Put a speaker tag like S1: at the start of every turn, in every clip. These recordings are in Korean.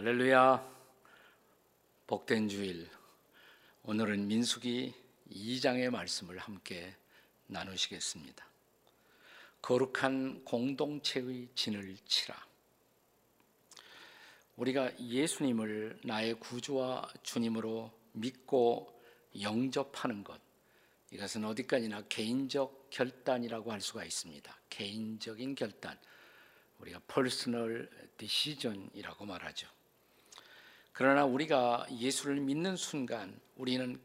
S1: 할렐루야. 복된 주일. 오늘은 민수기 2장의 말씀을 함께 나누시겠습니다. 거룩한 공동체의 진을 치라. 우리가 예수님을 나의 구주와 주님으로 믿고 영접하는 것. 이것은 어디까지나 개인적 결단이라고 할 수가 있습니다. 개인적인 결단. 우리가 personal decision이라고 말하죠. 그러나 우리가 예수를 믿는 순간 우리는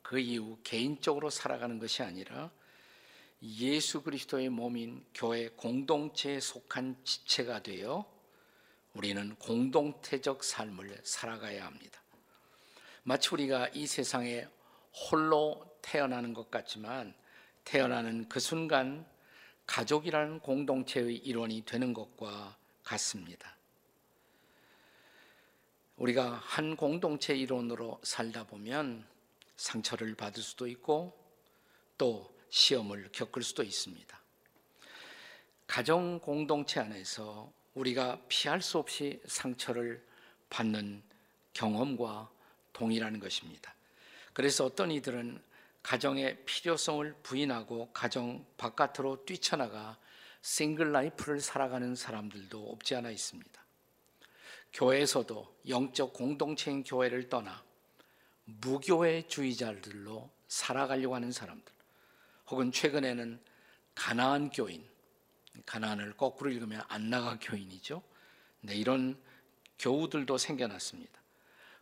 S1: 그 이후 개인적으로 살아가는 것이 아니라 예수 그리스도의 몸인 교회 공동체에 속한 지체가 되어 우리는 공동체적 삶을 살아가야 합니다. 마치 우리가 이 세상에 홀로 태어나는 것 같지만 태어나는 그 순간 가족이라는 공동체의 일원이 되는 것과 같습니다. 우리가 한 공동체 일원으로 살다 보면 상처를 받을 수도 있고 또 시험을 겪을 수도 있습니다. 가정 공동체 안에서 우리가 피할 수 없이 상처를 받는 경험과 동일한 것입니다. 그래서 어떤 이들은 가정의 필요성을 부인하고 가정 바깥으로 뛰쳐나가 싱글 라이프를 살아가는 사람들도 없지 않아 있습니다. 교회에서도 영적 공동체인 교회를 떠나 무교회주의자들로 살아가려고 하는 사람들, 혹은 최근에는 가나안 교인, 가나안을 거꾸로 읽으면 안나가 교인이죠. 네, 이런 교우들도 생겨났습니다.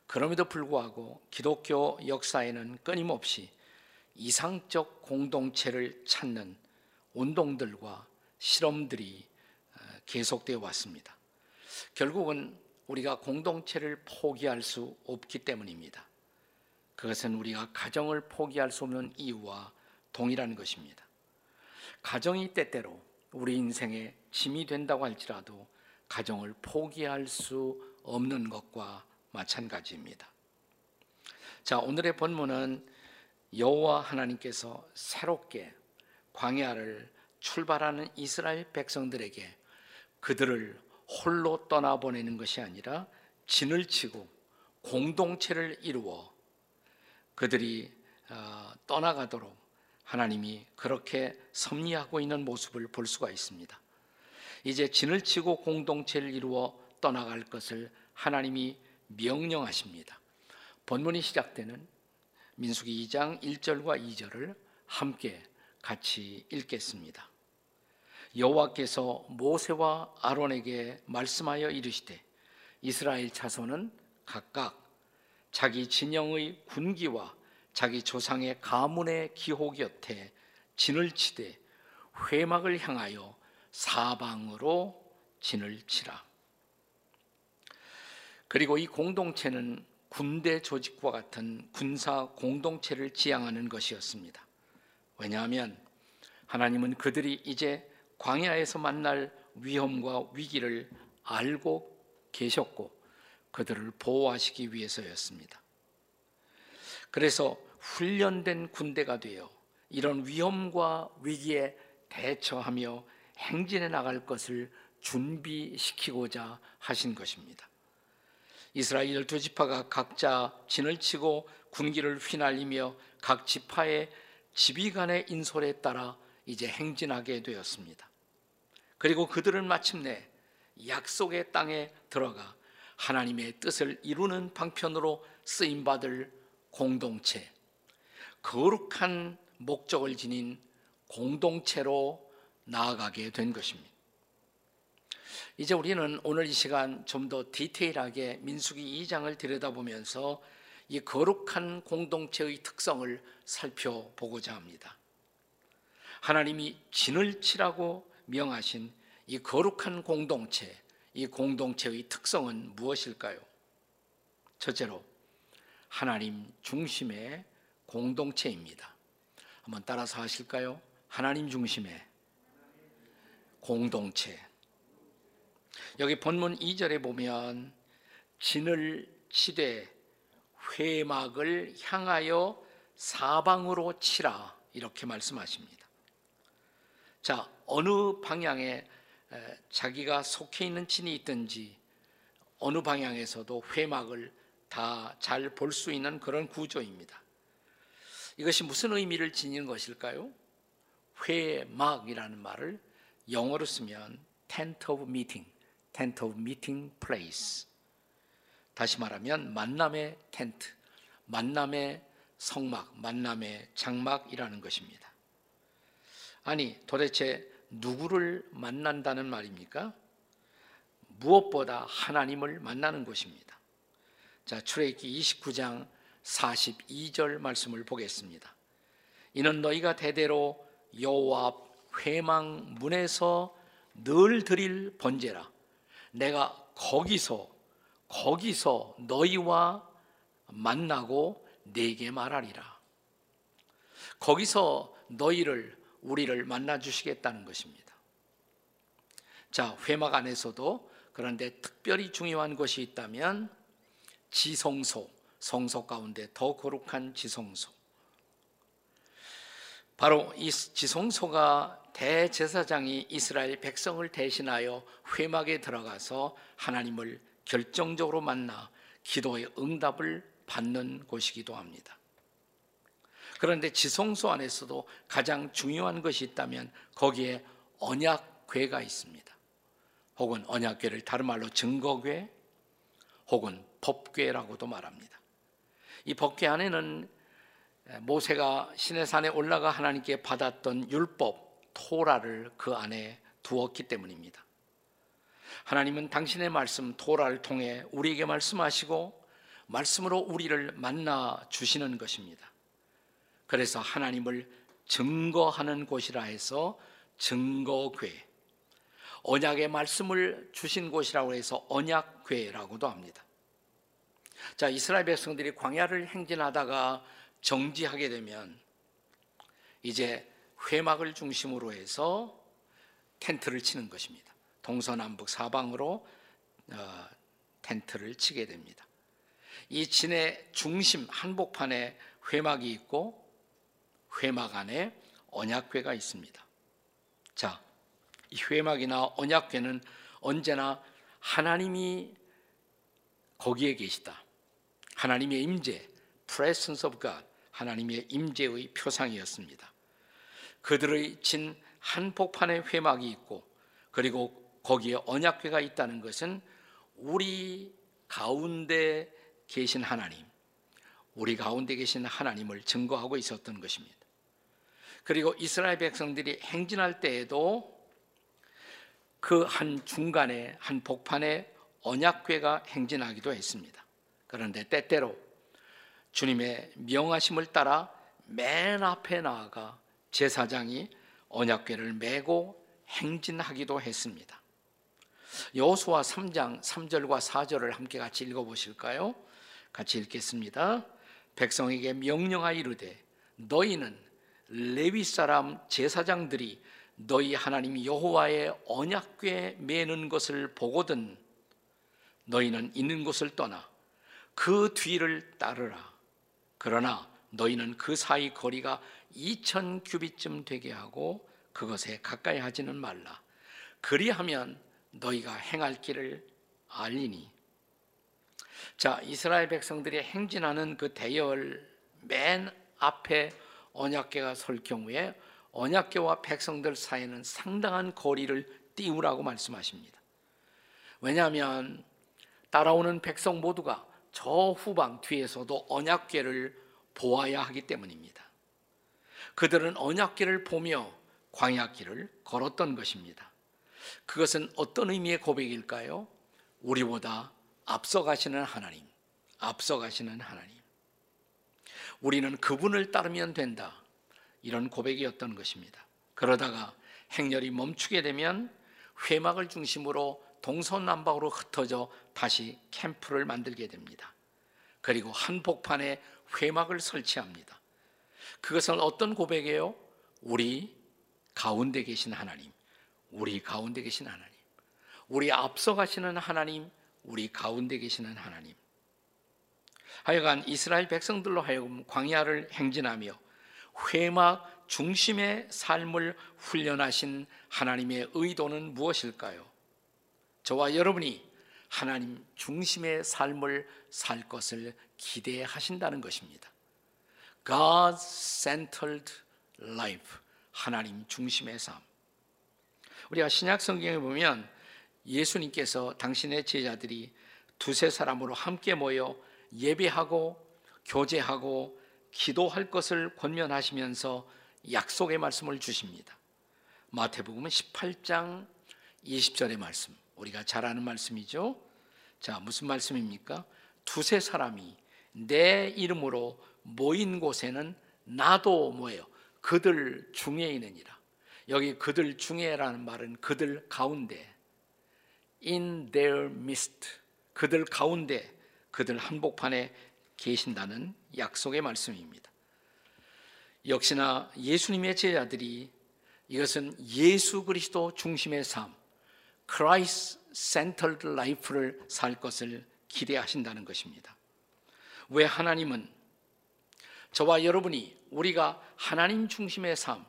S1: 그럼에도 불구하고 기독교 역사에는 끊임없이 이상적 공동체를 찾는 운동들과 실험들이 어, 계속되어 왔습니다. 결국은 우리가 공동체를 포기할 수 없기 때문입니다. 그것은 우리가 가정을 포기할 수 없는 이유와 동일한 것입니다. 가정이 때때로 우리 인생의 짐이 된다고 할지라도 가정을 포기할 수 없는 것과 마찬가지입니다. 자, 오늘의 본문은 여호와 하나님께서 새롭게 광야를 출발하는 이스라엘 백성들에게 그들을 홀로 떠나보내는 것이 아니라 진을 치고 공동체를 이루어 그들이 어, 떠나가도록 하나님이 그렇게 섭리하고 있는 모습을 볼 수가 있습니다. 이제 진을 치고 공동체를 이루어 떠나갈 것을 하나님이 명령하십니다. 본문이 시작되는 민수기 2장 1절과 2절을 함께 같이 읽겠습니다. 여호와께서 모세와 아론에게 말씀하여 이르시되 이스라엘 자손은 각각 자기 진영의 군기와 자기 조상의 가문의 기호 곁에 진을 치되 회막을 향하여 사방으로 진을 치라. 그리고 이 공동체는 군대 조직과 같은 군사 공동체를 지향하는 것이었습니다. 왜냐하면 하나님은 그들이 이제 광야에서 만날 위험과 위기를 알고 계셨고 그들을 보호하시기 위해서였습니다. 그래서 훈련된 군대가 되어 이런 위험과 위기에 대처하며 행진해 나갈 것을 준비시키고자 하신 것입니다. 이스라엘 두 지파가 각자 진을 치고 군기를 휘날리며 각 지파의 지휘관의 인솔에 따라 이제 행진하게 되었습니다. 그리고 그들은 마침내 약속의 땅에 들어가 하나님의 뜻을 이루는 방편으로 쓰임 받을 공동체, 거룩한 목적을 지닌 공동체로 나아가게 된 것입니다. 이제 우리는 오늘 이 시간 좀 더 디테일하게 민수기 2장을 들여다보면서 이 거룩한 공동체의 특성을 살펴보고자 합니다. 하나님이 진을 치라고 명하신 이 거룩한 공동체, 이 공동체의 특성은 무엇일까요? 첫째로 하나님 중심의 공동체입니다. 한번 따라서 하실까요? 하나님 중심의 공동체. 여기 본문 2절에 보면 진을 치되 회막을 향하여 사방으로 치라 이렇게 말씀하십니다. 자, 어느 방향에 자기가 속해 있는 진이 있든지 어느 방향에서도 회막을 다 잘 볼 수 있는 그런 구조입니다. 이것이 무슨 의미를 지니는 것일까요? 회막이라는 말을 영어로 쓰면 tent of meeting, tent of meeting place. 다시 말하면 만남의 텐트, 만남의 성막, 만남의 장막이라는 것입니다. 아니, 도대체 누구를 만난다는 말입니까? 무엇보다 하나님을 만나는 것입니다. 자, 출애굽기 29장 42절 말씀을 보겠습니다. 이는 너희가 대대로 여호와 앞 회망 문에서 늘 드릴 번제라. 내가 거기서 거기서 너희와 만나고 내게 말하리라. 거기서 너희를 우리를 만나 주시겠다는 것입니다. 자, 회막 안에서도 그런데 특별히 중요한 것이 있다면 지성소, 성소 가운데 더 거룩한 지성소. 바로 이 지성소가 대제사장이 이스라엘 백성을 대신하여 회막에 들어가서 하나님을 결정적으로 만나 기도의 응답을 받는 곳이기도 합니다. 그런데 지성소 안에서도 가장 중요한 것이 있다면 거기에 언약궤가 있습니다. 혹은 언약궤를 다른 말로 증거궤 혹은 법궤라고도 말합니다. 이 법궤 안에는 모세가 시내산에 올라가 하나님께 받았던 율법 토라를 그 안에 두었기 때문입니다. 하나님은 당신의 말씀 토라를 통해 우리에게 말씀하시고 말씀으로 우리를 만나 주시는 것입니다. 그래서 하나님을 증거하는 곳이라 해서 증거궤 언약의 말씀을 주신 곳이라고 해서 언약궤라고도 합니다. 자, 이스라엘 백성들이 광야를 행진하다가 정지하게 되면 이제 회막을 중심으로 해서 텐트를 치는 것입니다. 동서남북 사방으로 어, 텐트를 치게 됩니다. 이 진의 중심 한복판에 회막이 있고 회막 안에 언약궤가 있습니다. 자, 이 회막이나 언약궤는 언제나 하나님이 거기에 계시다. 하나님의 임재, presence of God, 하나님의 임재의 표상이었습니다. 그들의 진 한복판에 회막이 있고 그리고 거기에 언약궤가 있다는 것은 우리 가운데 계신 하나님, 우리 가운데 계신 하나님을 증거하고 있었던 것입니다. 그리고 이스라엘 백성들이 행진할 때에도 그 한 중간에 한 복판에 언약궤가 행진하기도 했습니다. 그런데 때때로 주님의 명하심을 따라 맨 앞에 나아가 제사장이 언약궤를 메고 행진하기도 했습니다. 여호수아 3장 3절과 4절을 함께 같이 읽어 보실까요? 같이 읽겠습니다. 백성에게 명령하여 이르되 너희는 레위 사람 제사장들이 너희 하나님 여호와의 언약궤 매는 것을 보거든 너희는 있는 곳을 떠나 그 뒤를 따르라. 그러나 너희는 그 사이 거리가 2천 규빗쯤 되게 하고 그것에 가까이 하지는 말라. 그리하면 너희가 행할 길을 알리니. 자, 이스라엘 백성들이 행진하는 그 대열 맨 앞에 언약궤가 설 경우에 언약궤와 백성들 사이에는 상당한 거리를 띄우라고 말씀하십니다. 왜냐하면 따라오는 백성 모두가 저 후방 뒤에서도 언약궤를 보아야 하기 때문입니다. 그들은 언약궤를 보며 광야길을 걸었던 것입니다. 그것은 어떤 의미의 고백일까요? 우리보다 앞서가시는 하나님, 앞서가시는 하나님. 우리는 그분을 따르면 된다. 이런 고백이었던 것입니다. 그러다가 행렬이 멈추게 되면 회막을 중심으로 동서남북으로 흩어져 다시 캠프를 만들게 됩니다. 그리고 한복판에 회막을 설치합니다. 그것은 어떤 고백이에요? 우리 가운데 계신 하나님, 우리 가운데 계신 하나님, 우리 앞서 가시는 하나님, 우리 가운데 계시는 하나님. 하여간 이스라엘 백성들로 하여금 광야를 행진하며 회막 중심의 삶을 훈련하신 하나님의 의도는 무엇일까요? 저와 여러분이 하나님 중심의 삶을 살 것을 기대하신다는 것입니다. God-centered life. 하나님 중심의 삶. 우리가 신약 성경에 보면 예수님께서 당신의 제자들이 두세 사람으로 함께 모여 예배하고 교제하고 기도할 것을 권면하시면서 약속의 말씀을 주십니다. 마태복음 18장 20절의 말씀. 우리가 잘 아는 말씀이죠. 자, 무슨 말씀입니까? 두세 사람이 내 이름으로 모인 곳에는 나도 뭐예요? 그들 중에 있느니라. 여기 그들 중에라는 말은 그들 가운데 in their midst 그들 가운데 그들 한복판에 계신다는 약속의 말씀입니다. 역시나 예수님의 제자들이 이것은 예수 그리스도 중심의 삶, Christ centered life를 살 것을 기대하신다는 것입니다. 왜 하나님은 저와 여러분이 우리가 하나님 중심의 삶,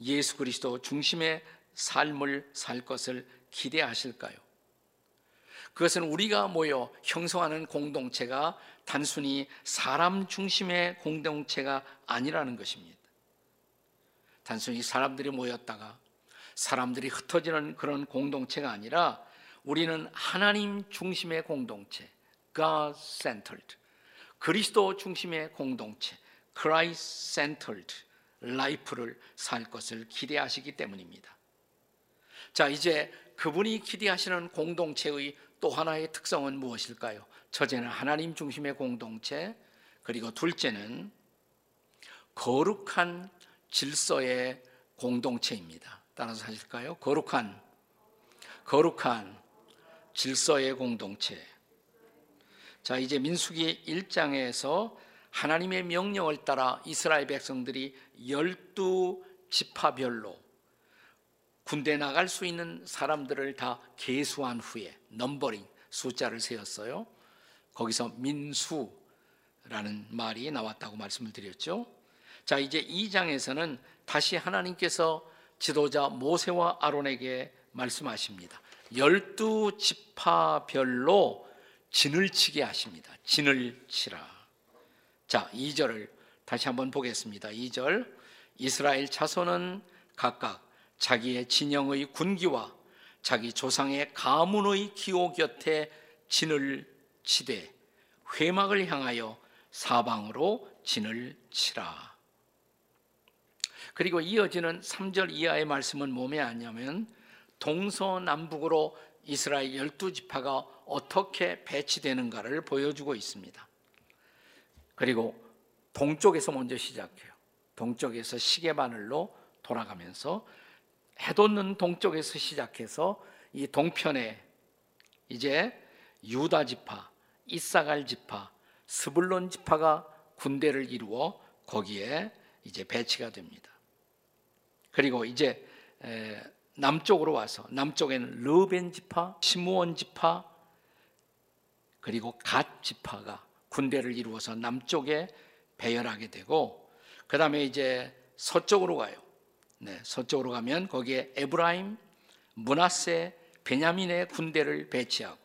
S1: 예수 그리스도 중심의 삶을 살 것을 기대하실까요? 그것은 우리가 모여 형성하는 공동체가 단순히 사람 중심의 공동체가 아니라는 것입니다. 단순히 사람들이 모였다가 사람들이 흩어지는 그런 공동체가 아니라 우리는 하나님 중심의 공동체, God-centered, 그리스도 중심의 공동체, Christ-centered life를 살 것을 기대하시기 때문입니다. 자, 이제 그분이 기대하시는 공동체의 또 하나의 특성은 무엇일까요? 첫째는 하나님 중심의 공동체, 그리고 둘째는 거룩한 질서의 공동체입니다. 따라서 하실까요? 거룩한 거룩한 질서의 공동체. 자, 이제 민수기 1장에서 하나님의 명령을 따라 이스라엘 백성들이 열두 지파별로 군대 나갈 수 있는 사람들을 다 계수한 후에 넘버링 숫자를 세웠어요. 거기서 민수라는 말이 나왔다고 말씀을 드렸죠. 자, 이제 2장에서는 다시 하나님께서 지도자 모세와 아론에게 말씀하십니다. 열두 지파별로 진을 치게 하십니다. 진을 치라. 자, 2절을 다시 한번 보겠습니다. 2절. 이스라엘 자손은 각각 자기의 진영의 군기와 자기 조상의 가문의 기호 곁에 진을 치되 회막을 향하여 사방으로 진을 치라. 그리고 이어지는 3절 이하의 말씀은 몸에 아냐면 동서남북으로 이스라엘 열두 지파가 어떻게 배치되는가를 보여주고 있습니다. 그리고 동쪽에서 먼저 시작해요. 동쪽에서 시계바늘로 돌아가면서 해돋는 동쪽에서 시작해서 이 동편에 이제 유다 지파, 이사갈 지파, 스불론 지파가 군대를 이루어 거기에 이제 배치가 됩니다. 그리고 이제 남쪽으로 와서 남쪽에는 르벤 지파, 시므온 지파 그리고 갓 지파가 군대를 이루어서 남쪽에 배열하게 되고 그 다음에 이제 서쪽으로 가요. 네, 서쪽으로 가면 거기에 에브라임, 문하세, 베냐민의 군대를 배치하고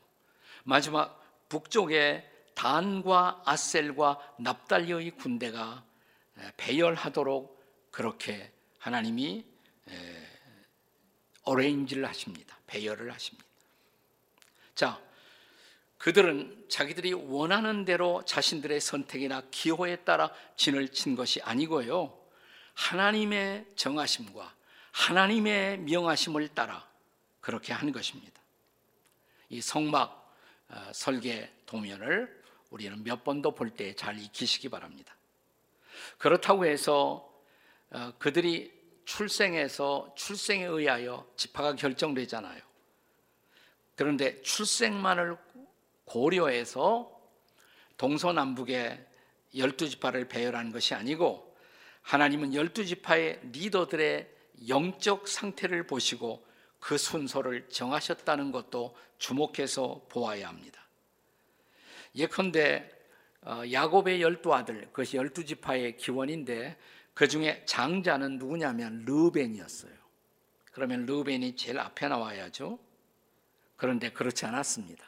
S1: 마지막 북쪽에 단과 아셀과 납달리의 군대가 배열하도록 그렇게 하나님이 어레인지를 하십니다. 배열을 하십니다. 자, 그들은 자기들이 원하는 대로 자신들의 선택이나 기호에 따라 진을 친 것이 아니고요. 하나님의 정하심과 하나님의 명하심을 따라 그렇게 한 것입니다. 이 성막 어, 설계 도면을 우리는 몇 번도 볼 때 잘 익히시기 바랍니다. 그렇다고 해서 어, 그들이 출생해서 출생에 의하여 지파가 결정되잖아요. 그런데 출생만을 고려해서 동서남북의 열두 지파를 배열한 것이 아니고 하나님은 열두 지파의 리더들의 영적 상태를 보시고 그 순서를 정하셨다는 것도 주목해서 보아야 합니다. 예컨대 어, 야곱의 열두 아들, 그것이 열두 지파의 기원인데 그 중에 장자는 누구냐면 르벤이었어요. 그러면 르벤이 제일 앞에 나와야죠. 그런데 그렇지 않았습니다.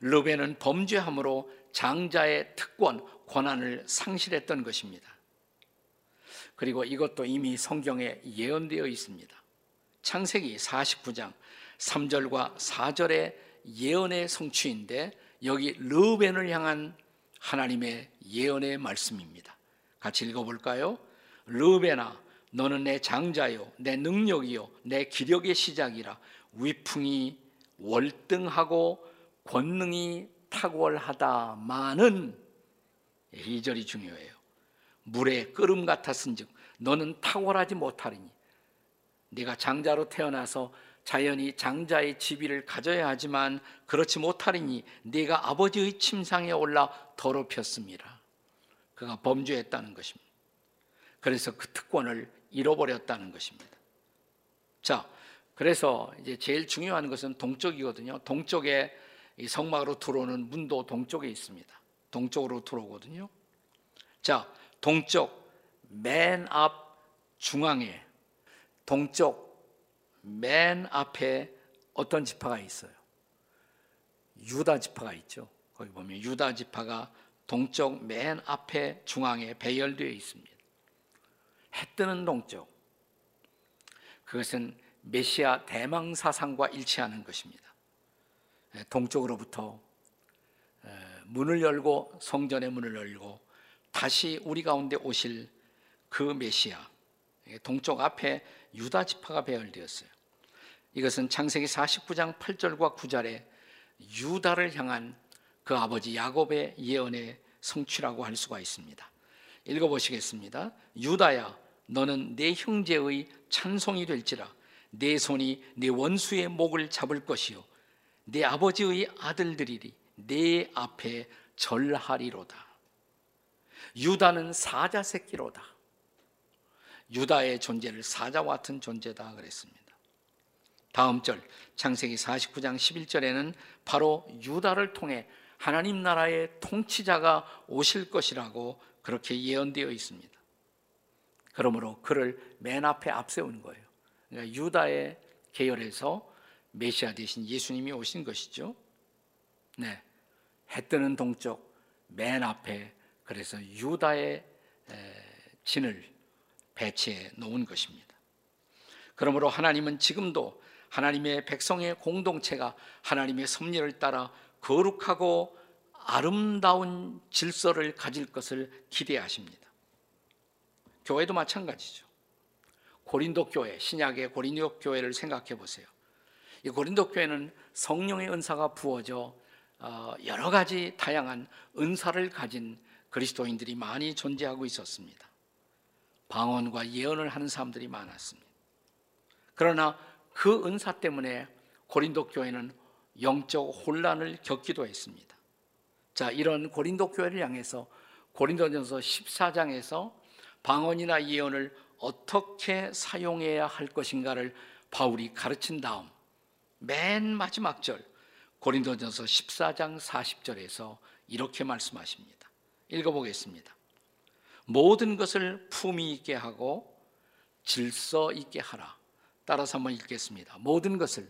S1: 르벤은 범죄함으로 장자의 특권, 권한을 상실했던 것입니다. 그리고 이것도 이미 성경에 예언되어 있습니다. 창세기 49장 3절과 4절의 예언의 성취인데 여기 르벤을 향한 하나님의 예언의 말씀입니다. 같이 읽어볼까요? 르벤아 너는 내 장자요 내 능력이요 내 기력의 시작이라 위풍이 월등하고 권능이 탁월하다마는 이 절이 중요해요. 물에 끓음 같았은즉 너는 탁월하지 못하리니 네가 장자로 태어나서 자연히 장자의 지위를 가져야 하지만 그렇지 못하리니 네가 아버지의 침상에 올라 더럽혔습니다. 그가 범죄했다는 것입니다. 그래서 그 특권을 잃어버렸다는 것입니다. 자, 그래서 이제 제일 중요한 것은 동쪽이거든요. 동쪽에 이 성막으로 들어오는 문도 동쪽에 있습니다. 동쪽으로 들어오거든요. 자, 동쪽 맨 앞 중앙에 동쪽 맨 앞에 어떤 지파가 있어요? 유다 지파가 있죠. 거기 보면 유다 지파가 동쪽 맨 앞에 중앙에 배열되어 있습니다. 해 뜨는 동쪽. 그것은 메시아 대망 사상과 일치하는 것입니다. 예, 동쪽으로부터 문을 열고 성전의 문을 열고 다시 우리 가운데 오실 그 메시아 동쪽 앞에 유다 지파가 배열되었어요. 이것은 창세기 49장 8절과 9절에 유다를 향한 그 아버지 야곱의 예언의 성취라고 할 수가 있습니다. 읽어보시겠습니다. 유다야, 너는 내 형제의 찬송이 될지라. 내 손이 내 원수의 목을 잡을 것이요. 내 아버지의 아들들이리 내 앞에 절하리로다. 유다는 사자 새끼로다. 유다의 존재를 사자와 같은 존재다 그랬습니다. 다음 절 창세기 49장 11절에는 바로 유다를 통해 하나님 나라의 통치자가 오실 것이라고 그렇게 예언되어 있습니다. 그러므로 그를 맨 앞에 앞세우는 거예요. 그러니까 유다의 계열에서 메시아 대신 예수님이 오신 것이죠. 네. 해 뜨는 동쪽 맨 앞에 그래서 유다의 진을 배치해 놓은 것입니다. 그러므로 하나님은 지금도 하나님의 백성의 공동체가 하나님의 섭리를 따라 거룩하고 아름다운 질서를 가질 것을 기대하십니다. 교회도 마찬가지죠. 고린도 교회, 신약의 고린도 교회를 생각해 보세요. 이 고린도 교회는 성령의 은사가 부어져 어, 여러 가지 다양한 은사를 가진 그리스도인들이 많이 존재하고 있었습니다. 방언과 예언을 하는 사람들이 많았습니다. 그러나 그 은사 때문에 고린도 교회는 영적 혼란을 겪기도 했습니다. 자, 이런 고린도 교회를 향해서 고린도전서 14장에서 방언이나 예언을 어떻게 사용해야 할 것인가를 바울이 가르친 다음 맨 마지막 절 고린도전서 14장 40절에서 이렇게 말씀하십니다. 읽어보겠습니다. 모든 것을 품위 있게 하고 질서 있게 하라. 따라서 한번 읽겠습니다. 모든 것을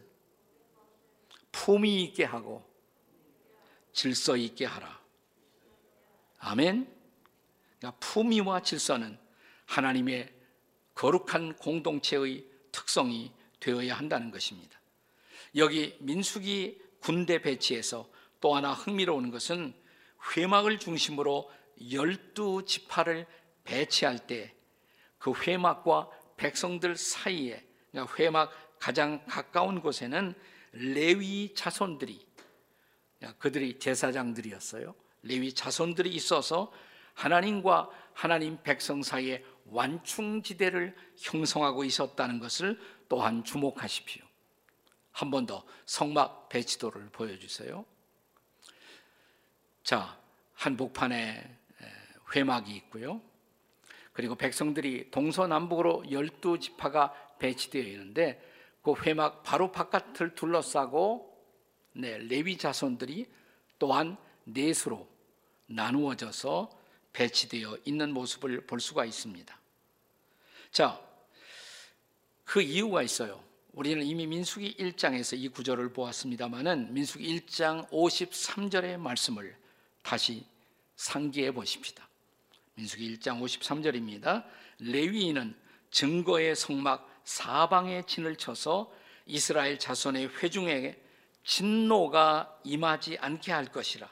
S1: 품위 있게 하고 질서 있게 하라. 아멘. 그러니까 품위와 질서는 하나님의 거룩한 공동체의 특성이 되어야 한다는 것입니다. 여기 민수기 군대 배치에서 또 하나 흥미로운 것은 회막을 중심으로 열두 지파를 배치할 때 그 회막과 백성들 사이에 그러니까 회막 가장 가까운 곳에는 레위 자손들이 그러니까 그들이 제사장들이었어요. 레위 자손들이 있어서 하나님과 하나님 백성 사이에 완충지대를 형성하고 있었다는 것을 또한 주목하십시오. 한 번 더 성막 배치도를 보여주세요. 자, 한복판에 회막이 있고요. 그리고 백성들이 동서남북으로 열두 지파가 배치되어 있는데 그 회막 바로 바깥을 둘러싸고 네, 레위 자손들이 또한 넷으로 나누어져서 배치되어 있는 모습을 볼 수가 있습니다. 자, 그 이유가 있어요. 우리는 이미 민수기 1장에서 이 구절을 보았습니다마는 민수기 1장 53절의 말씀을 다시 상기해 보십시다. 민수기 1장 53절입니다. 레위인은 증거의 성막 사방에 진을 쳐서 이스라엘 자손의 회중에게 진노가 임하지 않게 할 것이라.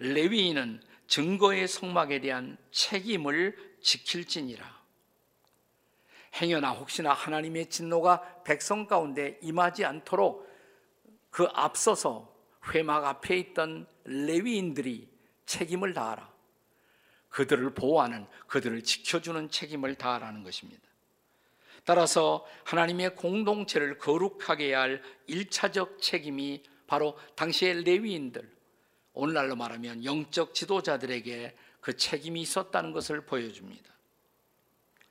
S1: 레위인은 증거의 성막에 대한 책임을 지킬지니라. 행여나 혹시나 하나님의 진노가 백성 가운데 임하지 않도록 그 앞서서 회막 앞에 있던 레위인들이 책임을 다하라. 그들을 보호하는, 그들을 지켜주는 책임을 다하라는 것입니다. 따라서 하나님의 공동체를 거룩하게 할 1차적 책임이 바로 당시의 레위인들, 오늘날로 말하면 영적 지도자들에게 그 책임이 있었다는 것을 보여줍니다.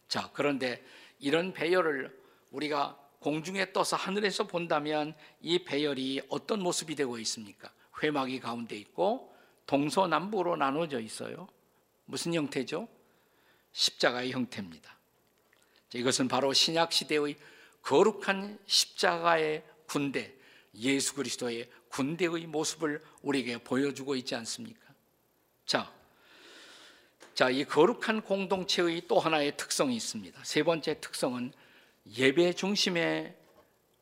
S1: 자, 그런데 이런 배열을 우리가 공중에 떠서 하늘에서 본다면 이 배열이 어떤 모습이 되고 있습니까? 회막이 가운데 있고 동서남북으로 나눠져 있어요. 무슨 형태죠? 십자가의 형태입니다. 이것은 바로 신약 시대의 거룩한 십자가의 군대, 예수 그리스도의 군대의 모습을 우리에게 보여주고 있지 않습니까? 자, 자, 이 거룩한 공동체의 또 하나의 특성이 있습니다. 세 번째 특성은 예배 중심의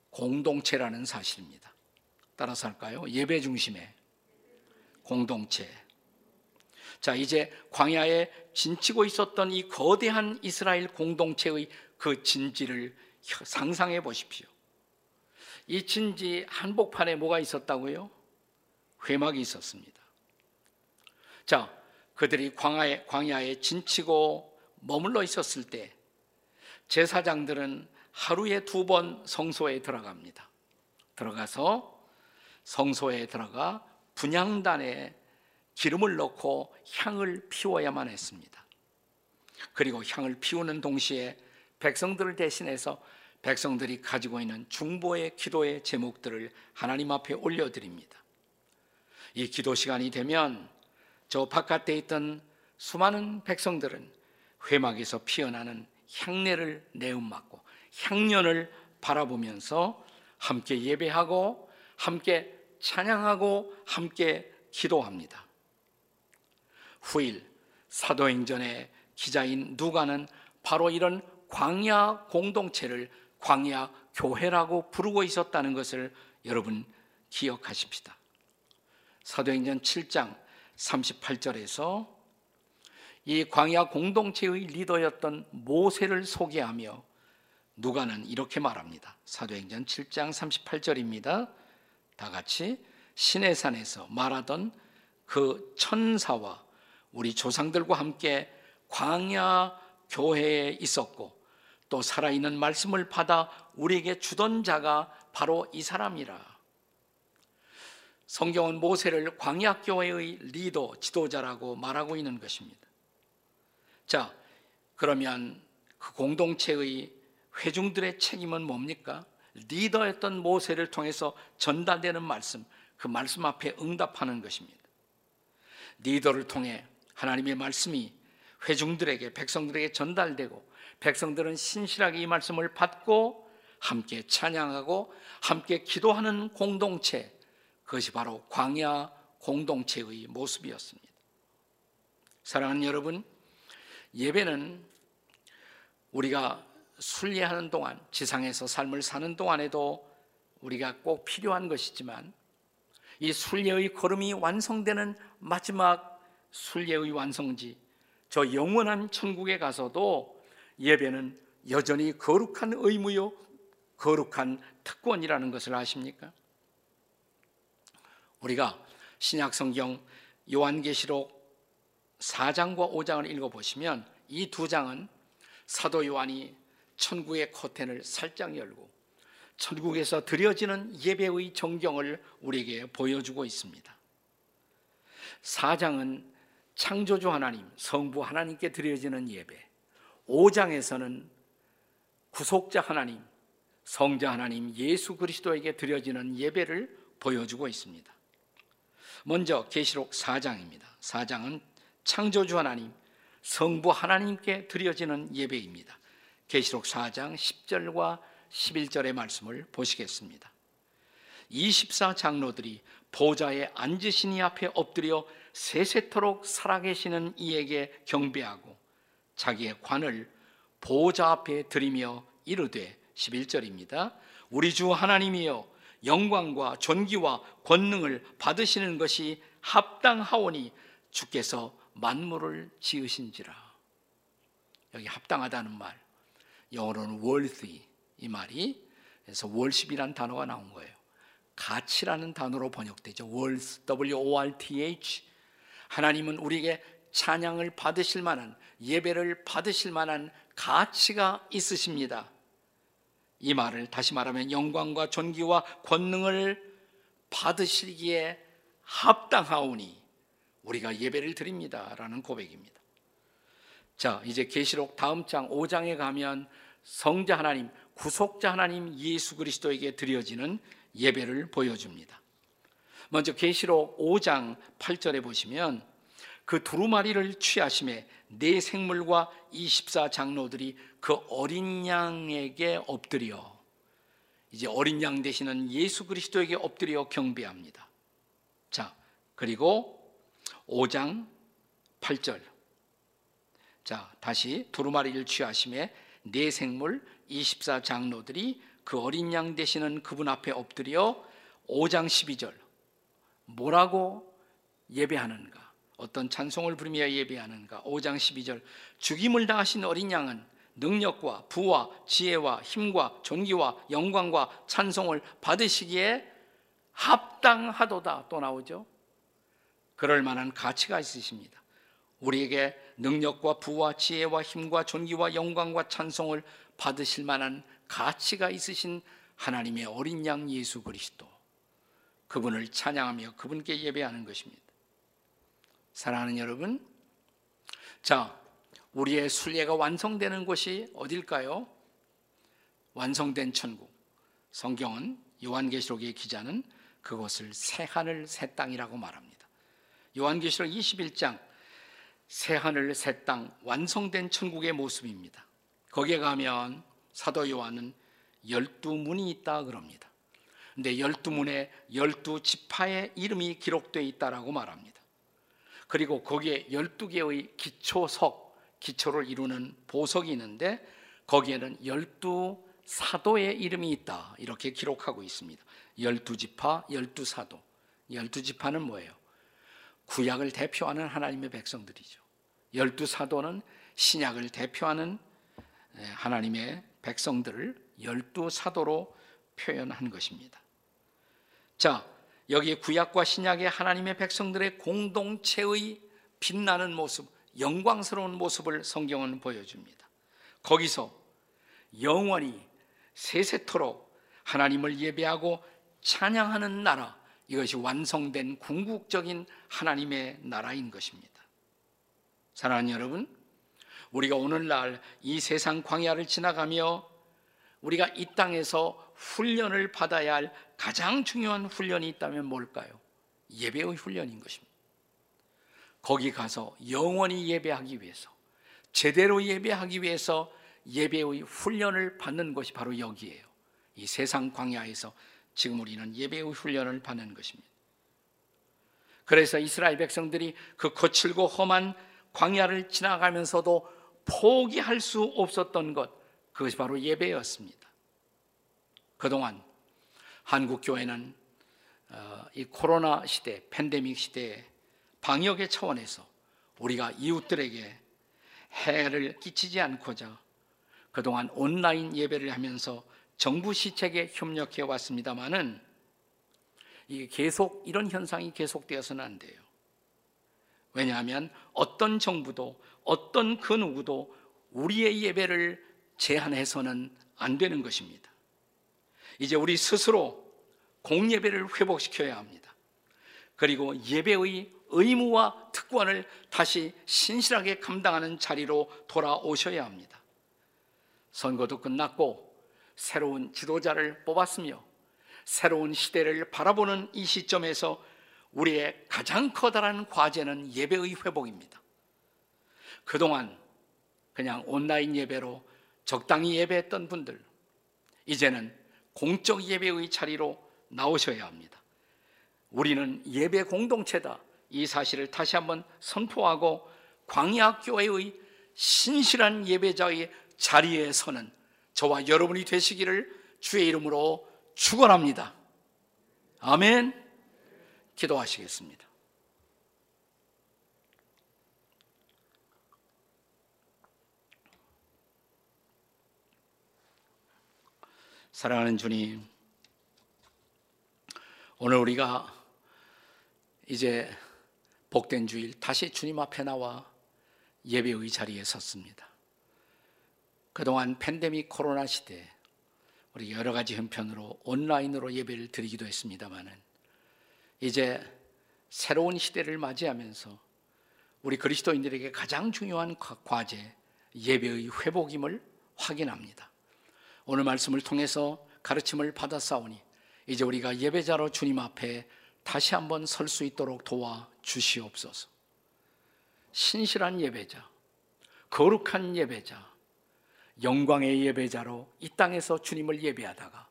S1: 공동체라는 사실입니다. 따라서 할까요? 예배 중심의 공동체. 자, 이제 광야에 진치고 있었던 이 거대한 이스라엘 공동체의 그 진지를 상상해 보십시오. 이 진지 한복판에 뭐가 있었다고요? 회막이 있었습니다. 자, 그들이 광야에, 광야에 진치고 머물러 있었을 때 제사장들은 하루에 두 번 성소에 들어갑니다. 들어가서 성소에 들어가 분향단에 기름을 넣고 향을 피워야만 했습니다. 그리고 향을 피우는 동시에 백성들을 대신해서 백성들이 가지고 있는 중보의 기도의 제목들을 하나님 앞에 올려드립니다. 이 기도 시간이 되면 저 바깥에 있던 수많은 백성들은 회막에서 피어나는 향내를 내음맞고 향년을 바라보면서 함께 예배하고 함께 찬양하고 함께 기도합니다. 후일 사도행전의 기자인 누가는 바로 이런 광야 공동체를 광야 교회라고 부르고 있었다는 것을 여러분 기억하십시다. 사도행전 7장 38절에서 이 광야 공동체의 리더였던 모세를 소개하며 누가는 이렇게 말합니다. 사도행전 7장 38절입니다. 다 같이 신의 산에서 말하던 그 천사와 우리 조상들과 함께 광야 교회에 있었고 또 살아있는 말씀을 받아 우리에게 주던 자가 바로 이 사람이라. 성경은 모세를 광야 교회의 리더, 지도자라고 말하고 있는 것입니다. 자, 그러면 그 공동체의 회중들의 책임은 뭡니까? 리더였던 모세를 통해서 전달되는 말씀, 그 말씀 앞에 응답하는 것입니다. 리더를 통해 하나님의 말씀이 회중들에게, 백성들에게 전달되고, 백성들은 신실하게 이 말씀을 받고, 함께 찬양하고, 함께 기도하는 공동체, 그것이 바로 광야 공동체의 모습이었습니다. 사랑하는 여러분, 예배는 우리가 순례하는 동안, 지상에서 삶을 사는 동안에도 우리가 꼭 필요한 것이지만, 이 순례의 걸음이 완성되는 마지막 순례의 완성지, 저 영원한 천국에 가서도 예배는 여전히 거룩한 의무요, 거룩한 특권이라는 것을 아십니까? 우리가 신약 성경 요한계시록 4장과 5장을 읽어 보시면 이 두 장은 사도 요한이 천국의 커튼을 살짝 열고 천국에서 드려지는 예배의 정경을 우리에게 보여주고 있습니다. 4장은 창조주 하나님, 성부 하나님께 드려지는 예배. 5장에서는 구속자 하나님, 성자 하나님 예수 그리스도에게 드려지는 예배를 보여주고 있습니다. 먼저 계시록 4장입니다. 4장은 창조주 하나님, 성부 하나님께 드려지는 예배입니다. 계시록 4장 10절과 11절의 말씀을 보시겠습니다. 24 장로들이 보좌에 앉으신 이 앞에 엎드려 세세토록 살아계시는 이에게 경배하고 자기의 관을 보좌 앞에 드리며 이르되 11절입니다. 우리 주 하나님이여 영광과 존귀와 권능을 받으시는 것이 합당하오니 주께서 만물을 지으신지라. 여기 합당하다는 말. 영어로는 worthy 이 말이 그래서 worship이라는 단어가 나온 거예요. 가치라는 단어로 번역되죠. worth, W-O-R-T-H. 하나님은 우리에게 찬양을 받으실 만한 예배를 받으실 만한 가치가 있으십니다. 이 말을 다시 말하면 영광과 존귀와 권능을 받으시기에 합당하오니 우리가 예배를 드립니다라는 고백입니다. 자, 이제 계시록 다음 장 5장에 가면 성자 하나님, 구속자 하나님 예수 그리스도에게 드려지는 예배를 보여줍니다. 먼저 계시록 5장 8절에 보시면 그 두루마리를 취하심에 네 생물과 24 장로들이 그 어린 양에게 엎드려 이제 어린 양 되시는 예수 그리스도에게 엎드려 경배합니다. 자, 그리고 5장 8절. 자, 다시 두루마리를 취하심에 네 생물 24 장로들이 그 어린 양 되시는 그분 앞에 엎드려 5장 12절. 뭐라고 예배하는가? 어떤 찬송을 부르며 예배하는가? 5장 12절. 죽임을 당하신 어린 양은 능력과 부와 지혜와 힘과 존귀와 영광과 찬송을 받으시기에 합당하도다 또 나오죠. 그럴 만한 가치가 있으십니다. 우리에게 능력과 부와 지혜와 힘과 존귀와 영광과 찬송을 받으실 만한 가치가 있으신 하나님의 어린 양 예수 그리스도 그분을 찬양하며 그분께 예배하는 것입니다. 사랑하는 여러분, 자, 우리의 순례가 완성되는 곳이 어딜까요? 완성된 천국. 성경은 요한계시록의 기자는 그것을 새 하늘 새 땅이라고 말합니다. 요한계시록 21장 새 하늘 새 땅 완성된 천국의 모습입니다. 거기에 가면 사도 요한은 열두 문이 있다 그럽니다. 근데 열두 문에 열두 지파의 이름이 기록되어 있다라고 말합니다. 그리고 거기에 열두 개의 기초석, 기초를 이루는 보석이 있는데 거기에는 열두 사도의 이름이 있다 이렇게 기록하고 있습니다. 열두 지파, 열두 사도. 열두 지파는 뭐예요? 구약을 대표하는 하나님의 백성들이죠. 열두 사도는 신약을 대표하는 하나님의 백성들을 열두 사도로 표현한 것입니다. 자, 여기 구약과 신약의 하나님의 백성들의 공동체의 빛나는 모습, 영광스러운 모습을 성경은 보여줍니다. 거기서 영원히 세세토록 하나님을 예배하고 찬양하는 나라, 이것이 완성된 궁극적인 하나님의 나라인 것입니다. 사랑하는 여러분, 우리가 오늘날 이 세상 광야를 지나가며 우리가 이 땅에서 훈련을 받아야 할 가장 중요한 훈련이 있다면 뭘까요? 예배의 훈련인 것입니다. 거기 가서 영원히 예배하기 위해서, 제대로 예배하기 위해서 예배의 훈련을 받는 것이 바로 여기에요. 이 세상 광야에서 지금 우리는 예배의 훈련을 받는 것입니다. 그래서 이스라엘 백성들이 그 거칠고 험한 광야를 지나가면서도 포기할 수 없었던 것, 그것이 바로 예배였습니다. 그동안 한국 교회는 어, 이 코로나 시대, 팬데믹 시대에 방역의 차원에서 우리가 이웃들에게 해를 끼치지 않고자 그동안 온라인 예배를 하면서 정부 시책에 협력해 왔습니다만은 이게 계속 이런 현상이 계속되어서는 안 돼요. 왜냐하면 어떤 정부도 어떤 그 누구도 우리의 예배를 제한해서는 안 되는 것입니다. 이제 우리 스스로 공예배를 회복시켜야 합니다. 그리고 예배의 의무와 특권을 다시 신실하게 감당하는 자리로 돌아오셔야 합니다. 선거도 끝났고 새로운 지도자를 뽑았으며 새로운 시대를 바라보는 이 시점에서 우리의 가장 커다란 과제는 예배의 회복입니다. 그동안 그냥 온라인 예배로 적당히 예배했던 분들, 이제는 공적 예배의 자리로 나오셔야 합니다. 우리는 예배 공동체다. 이 사실을 다시 한번 선포하고 광야 교회의 신실한 예배자의 자리에 서는 저와 여러분이 되시기를 주의 이름으로 축원합니다. 아멘. 기도하시겠습니다. 사랑하는 주님, 오늘 우리가 이제 복된 주일 다시 주님 앞에 나와 예배의 자리에 섰습니다. 그동안 팬데믹 코로나 시대 우리 여러 가지 형편으로 온라인으로 예배를 드리기도 했습니다만은 이제 새로운 시대를 맞이하면서 우리 그리스도인들에게 가장 중요한 과제 예배의 회복임을 확인합니다. 오늘 말씀을 통해서 가르침을 받았사오니 이제 우리가 예배자로 주님 앞에 다시 한번 설 수 있도록 도와 주시옵소서. 신실한 예배자, 거룩한 예배자, 영광의 예배자로 이 땅에서 주님을 예배하다가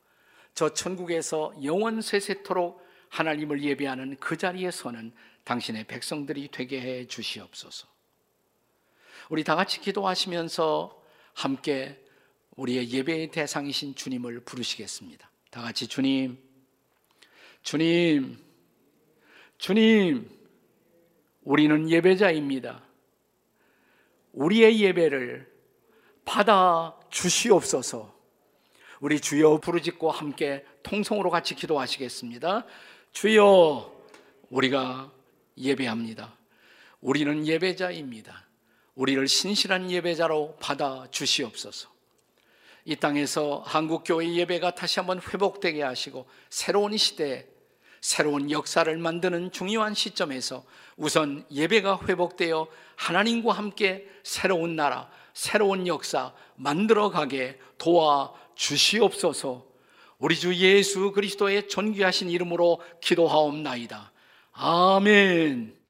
S1: 저 천국에서 영원 세세토록 하나님을 예배하는 그 자리에 서는 당신의 백성들이 되게 해 주시옵소서. 우리 다 같이 기도하시면서 함께 우리의 예배의 대상이신 주님을 부르시겠습니다. 다 같이 주님, 주님, 주님, 우리는 예배자입니다. 우리의 예배를 받아 주시옵소서. 우리 주여 부르짖고 함께 통성으로 같이 기도하시겠습니다. 주여, 우리가 예배합니다. 우리는 예배자입니다. 우리를 신실한 예배자로 받아 주시옵소서. 이 땅에서 한국 교회 예배가 다시 한번 회복되게 하시고 새로운 시대, 새로운 역사를 만드는 중요한 시점에서 우선 예배가 회복되어 하나님과 함께 새로운 나라, 새로운 역사 만들어 가게 도와 주시옵소서. 우리 주 예수 그리스도의 존귀하신 이름으로 기도하옵나이다. 아멘.